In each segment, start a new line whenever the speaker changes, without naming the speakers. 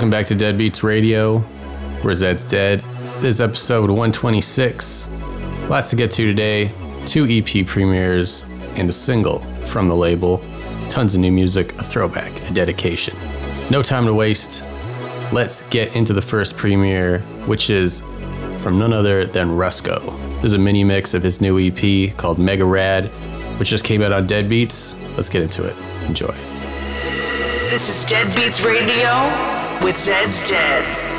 welcome
back to Dead Beats Radio, where Zed's dead. This is episode 126. Lots to get to today. Two EP premieres and a single from the label. Tons of new music, a throwback, a dedication. No time to waste. Let's get into the first premiere, which is from none other than Rusko. This is a mini mix of his new EP called Mega Rad, which just came out on Dead Beats. Let's get into it. Enjoy.
This is Dead Beats Radio with Zed's Dead.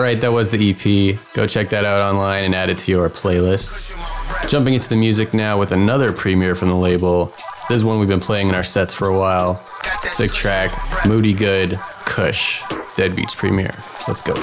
Right, that was the EP. Go check that out online and add it to your playlists. Jumping into the music now with another premiere from the label. This is one we've been playing in our sets for a while. Sick track, Moody Good, Kush, Dead Beats premiere. Let's go.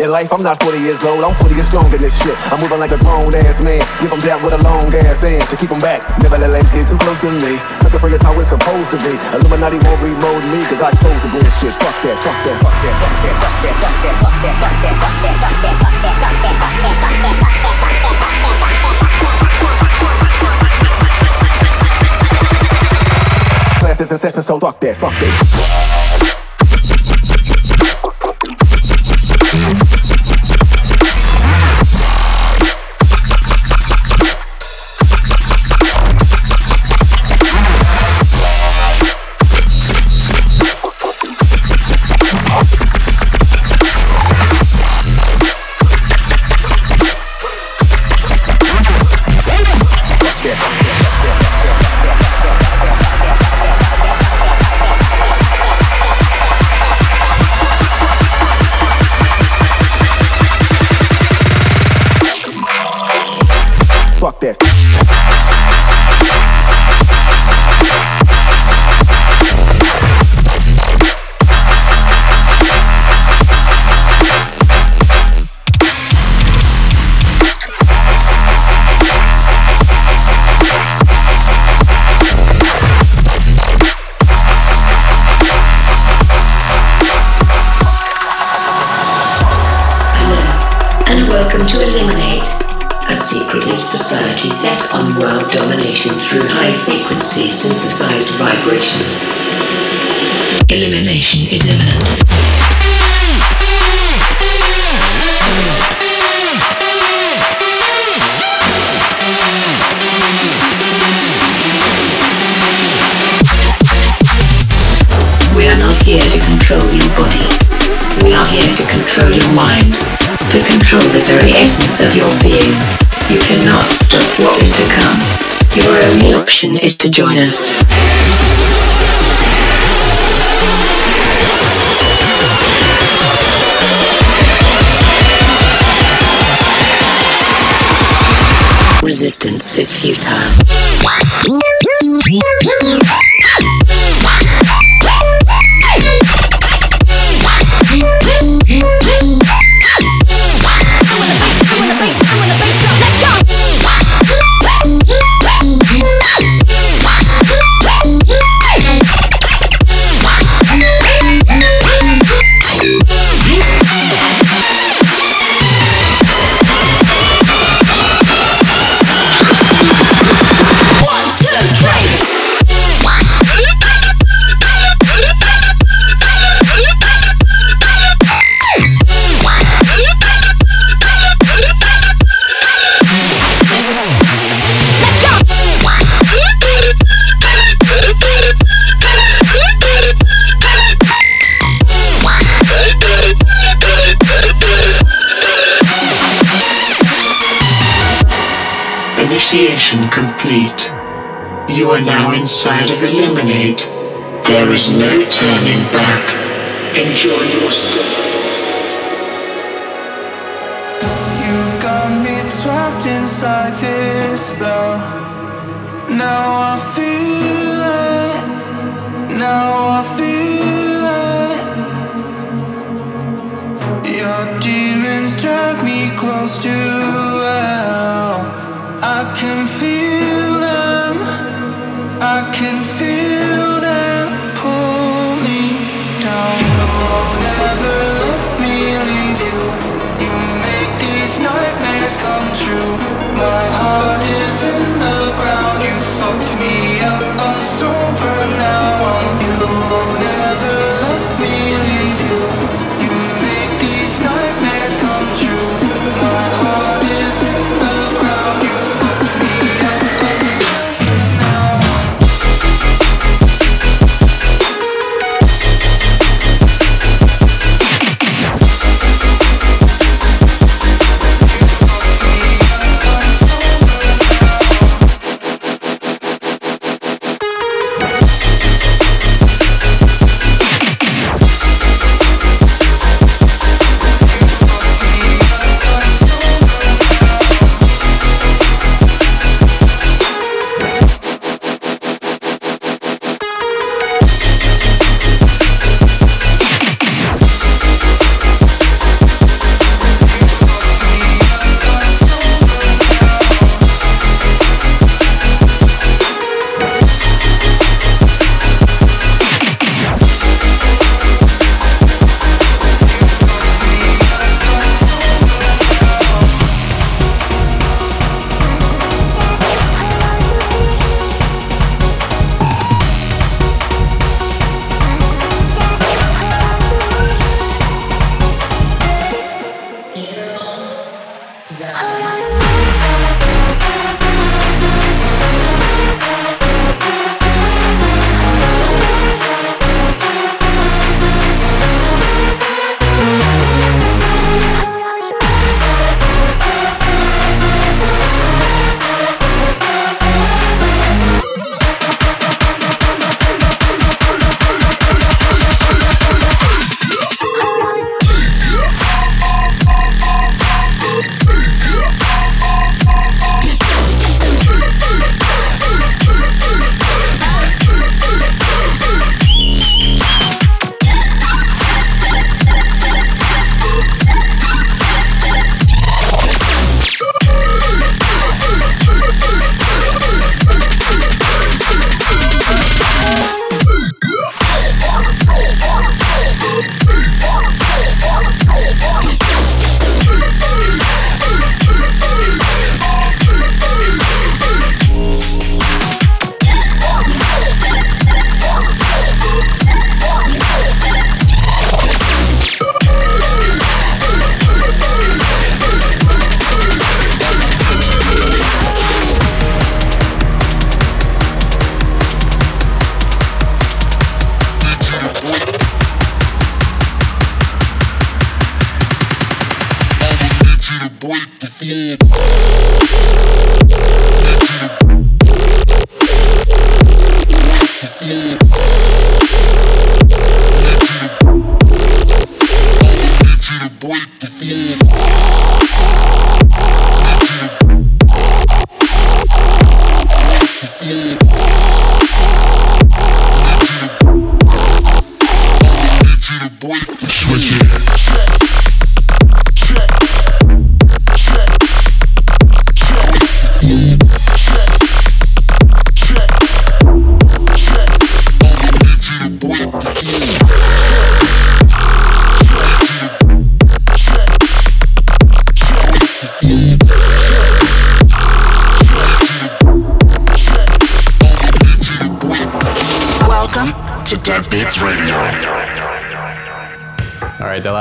In life, I'm not 40 years old, I'm 40 years strong in this shit. I'm moving like a grown ass man. Give them that with a long ass hand to keep them back. Never let lambs get too close to me. Sucker free is how it's supposed to be. Illuminati won't remold me, cause I expose the bullshit. Fuck that, fuck that, fuck that, fuck that, fuck that, fuck that, fuck that, fuck that, fuck that, fuck that, fuck that, fuck that, fuck that, fuck that, fuck that, fuck that, fuck that, fuck that,
classes in session, so fuck that, fuck that.
Join us. Resistance is futile.
You are now inside of Eliminate. There is no turning back. Enjoy your stay.
You got me trapped inside this spell. Now I feel it. Now I feel
it. Your demons drag me
close to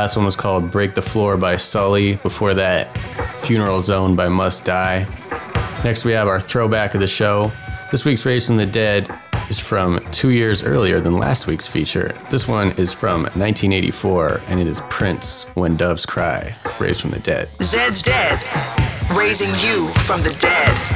last one was called Break the Floor by Sully. Before that, Funeral Zone by Must Die. Next, we have our throwback of the show. This week's Raised from the Dead is from two years earlier than last week's feature. This one is from 1984, and it is Prince When Doves Cry, Raised from the Dead.
Zed's Dead. Raising you from the dead.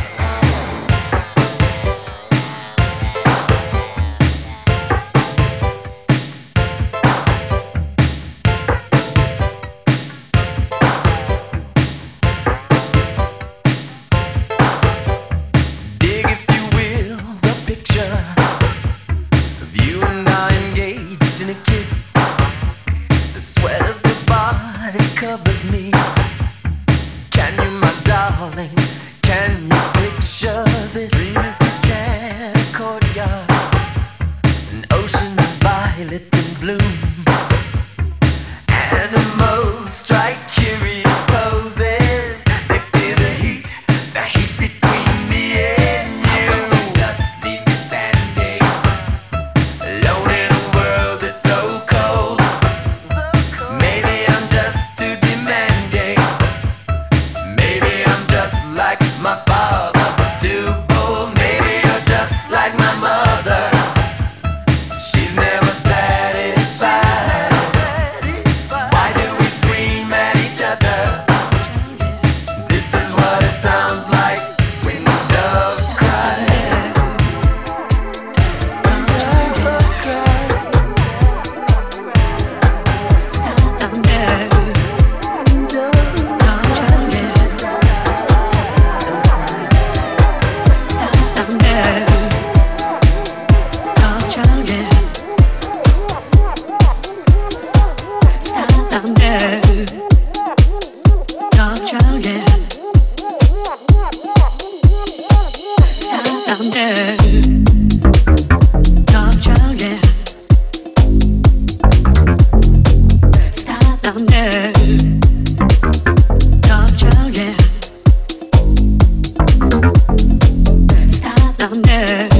darkness.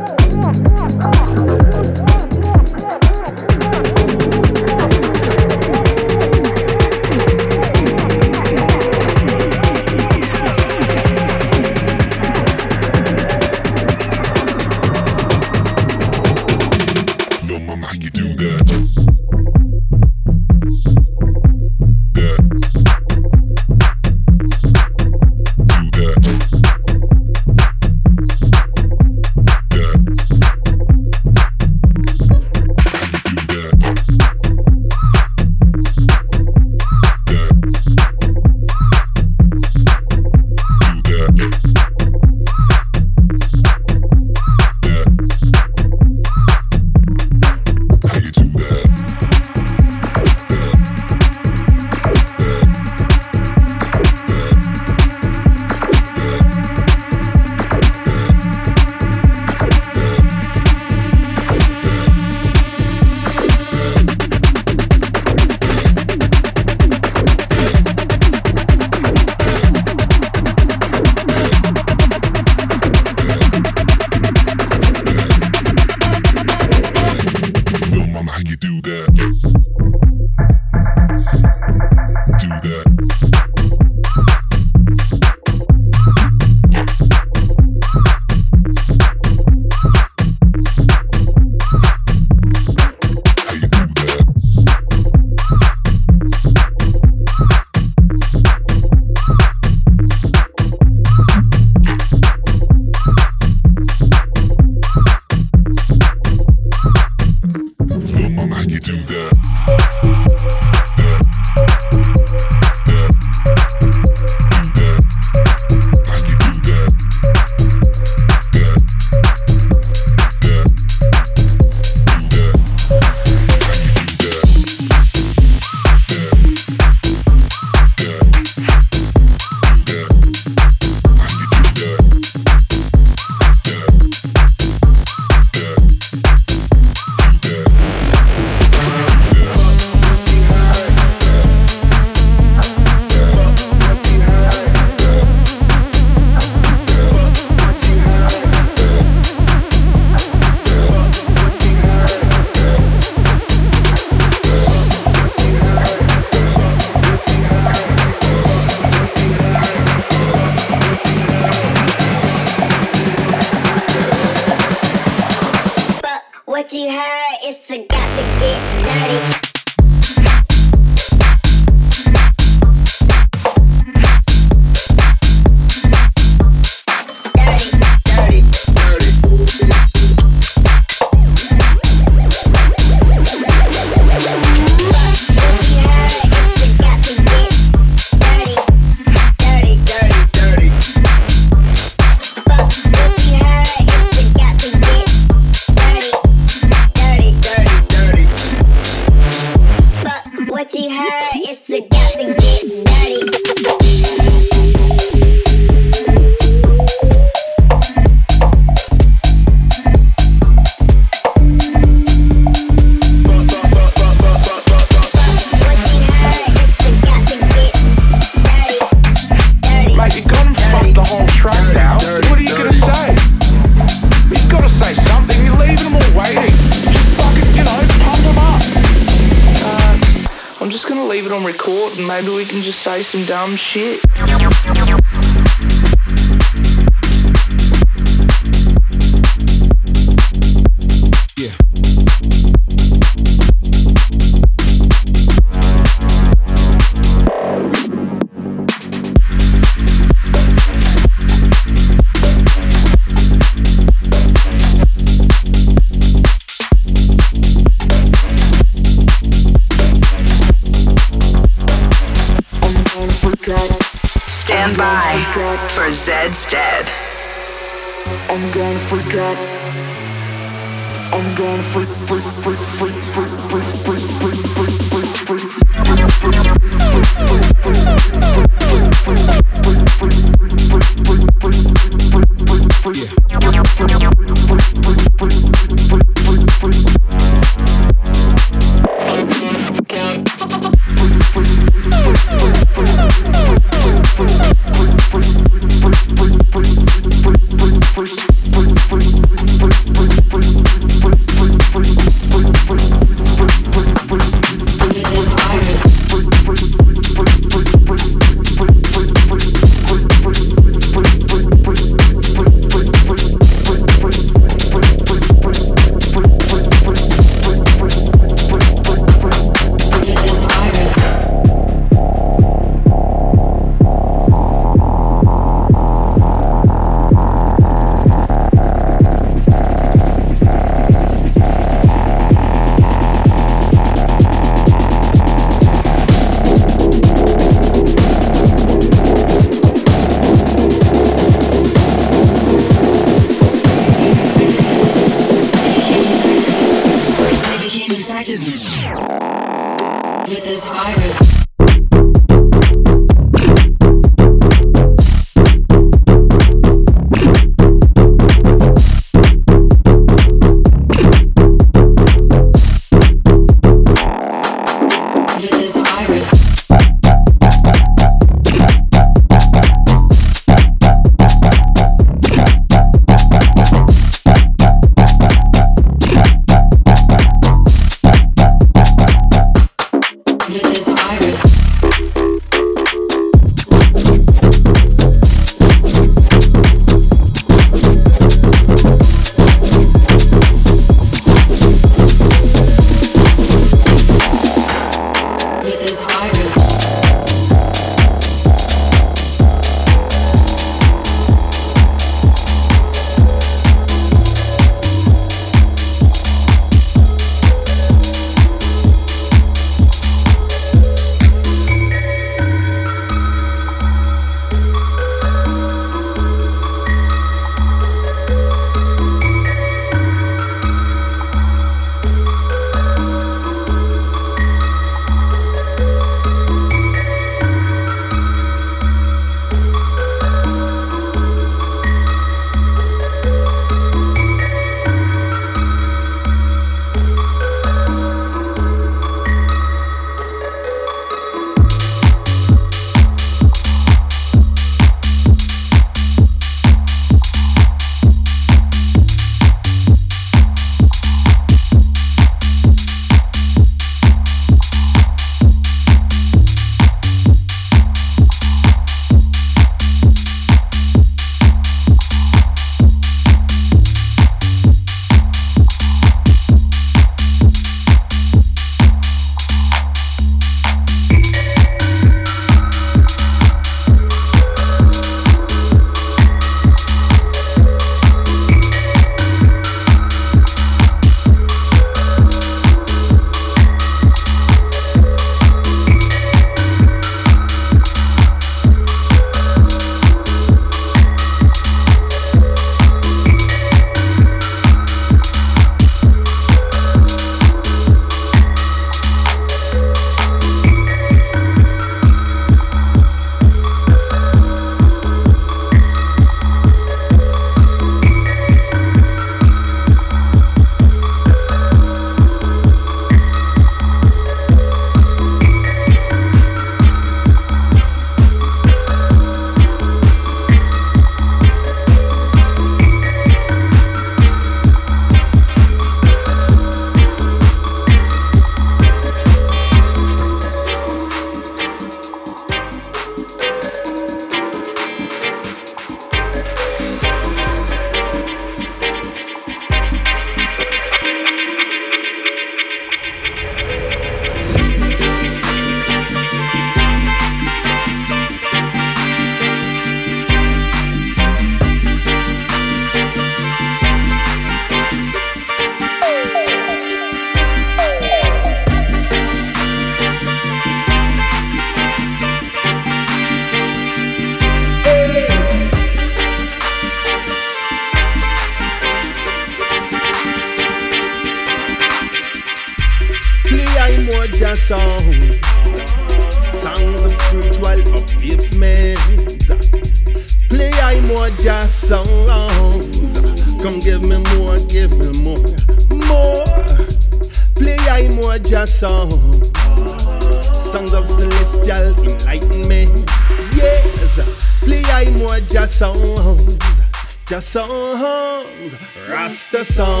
Just
songs, Rasta songs.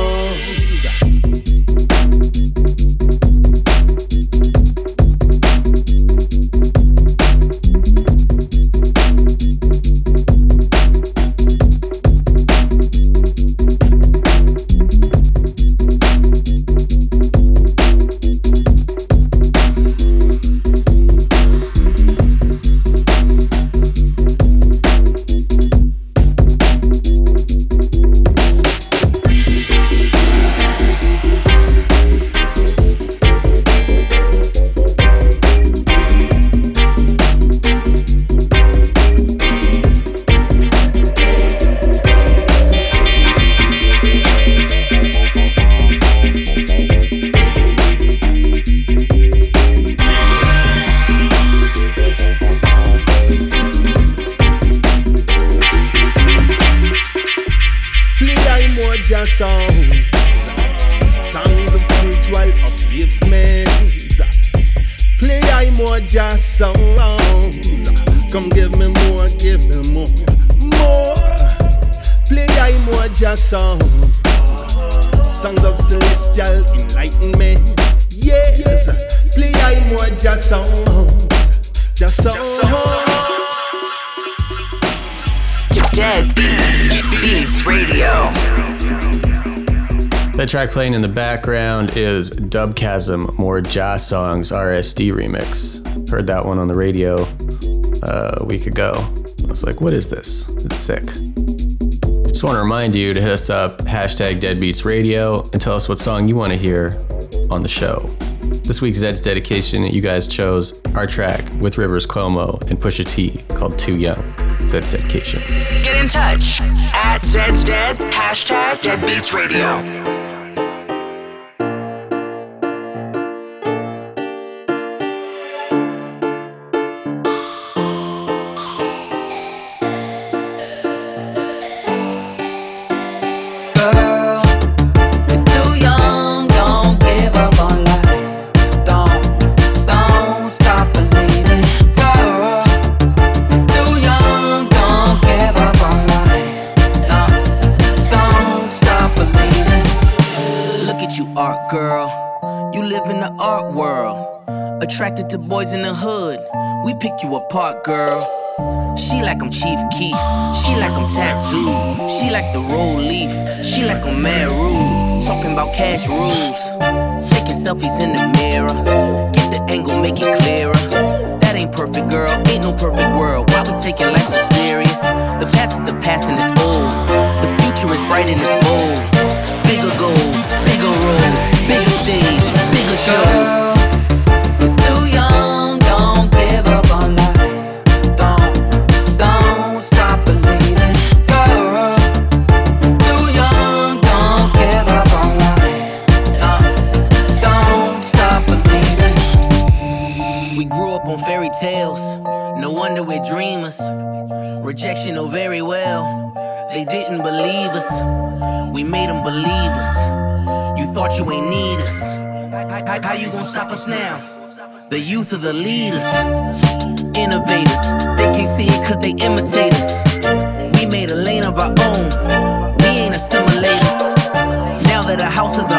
Playing in the background is Dubkasm, more Jazz Songs RSD remix. Heard that one on the radio uh, a week ago. I was like, what is this? It's sick. Just want to remind you to hit us up, hashtag Deadbeats Radio, and tell us what song you want to hear on the show. This week's Zed's dedication, you guys chose our track with Rivers Cuomo and Pusha T called Too Young. Zed's dedication.
Get in touch at Zed's Dead, hashtag Deadbeats Radio.
Live in the art world. Attracted to boys in the hood. We pick you apart, girl. She like I'm Chief Keef. She like I'm tattooed. She like the roll leaf. She like I'm mad rude. Talking about cash rules. Taking selfies in the mirror. Get the angle, make it clearer. That ain't perfect, girl. Ain't no perfect world. Why we taking life so serious? The past is the past and it's old. The future is bright and it's bold. Bigger goals, bigger roles, bigger stage, shows. Rejection, oh, very well. They didn't believe us. We made them believe us. You thought you ain't need us. How, you gonna stop us now? The youth are the leaders, innovators. They can't see it cause they imitate us. We made a lane of our own. We ain't assimilators. Now that our house is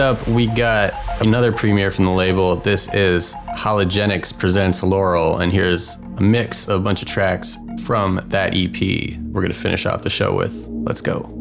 up,
we
got another premiere from the label. This is Hologenics presents Laurel, and here's a mix of a bunch of tracks from that EP. We're gonna finish off the show with. Let's go.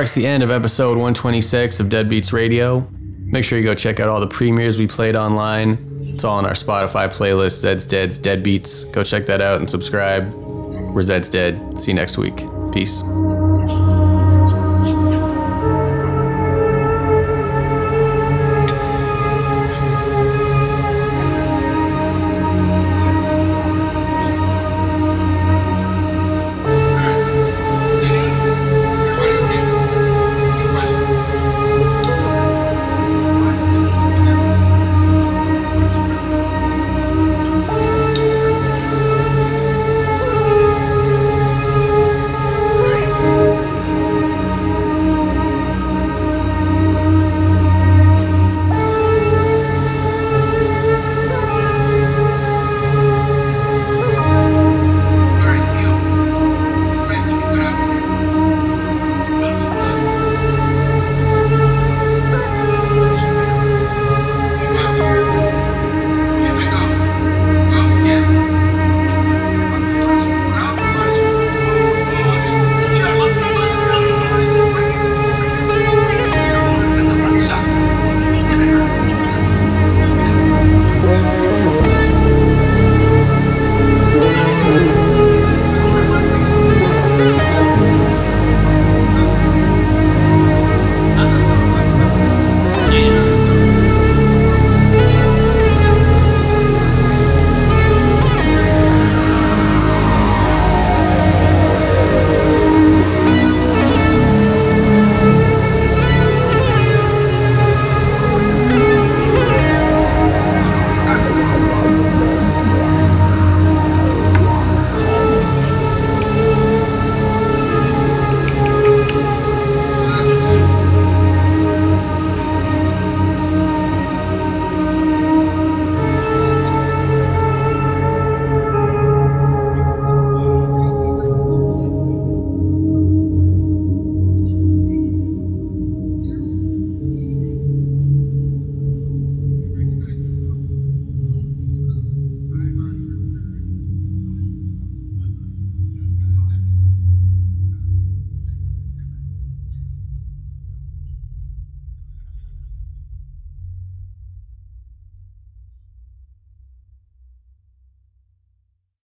Marks the end of episode 126 of Deadbeats Radio. Make sure you go check out all the premieres we played online. It's all on our Spotify playlist, Zed's Dead's Deadbeats. Go check that out and subscribe. We're Zed's Dead. See you next week. Peace.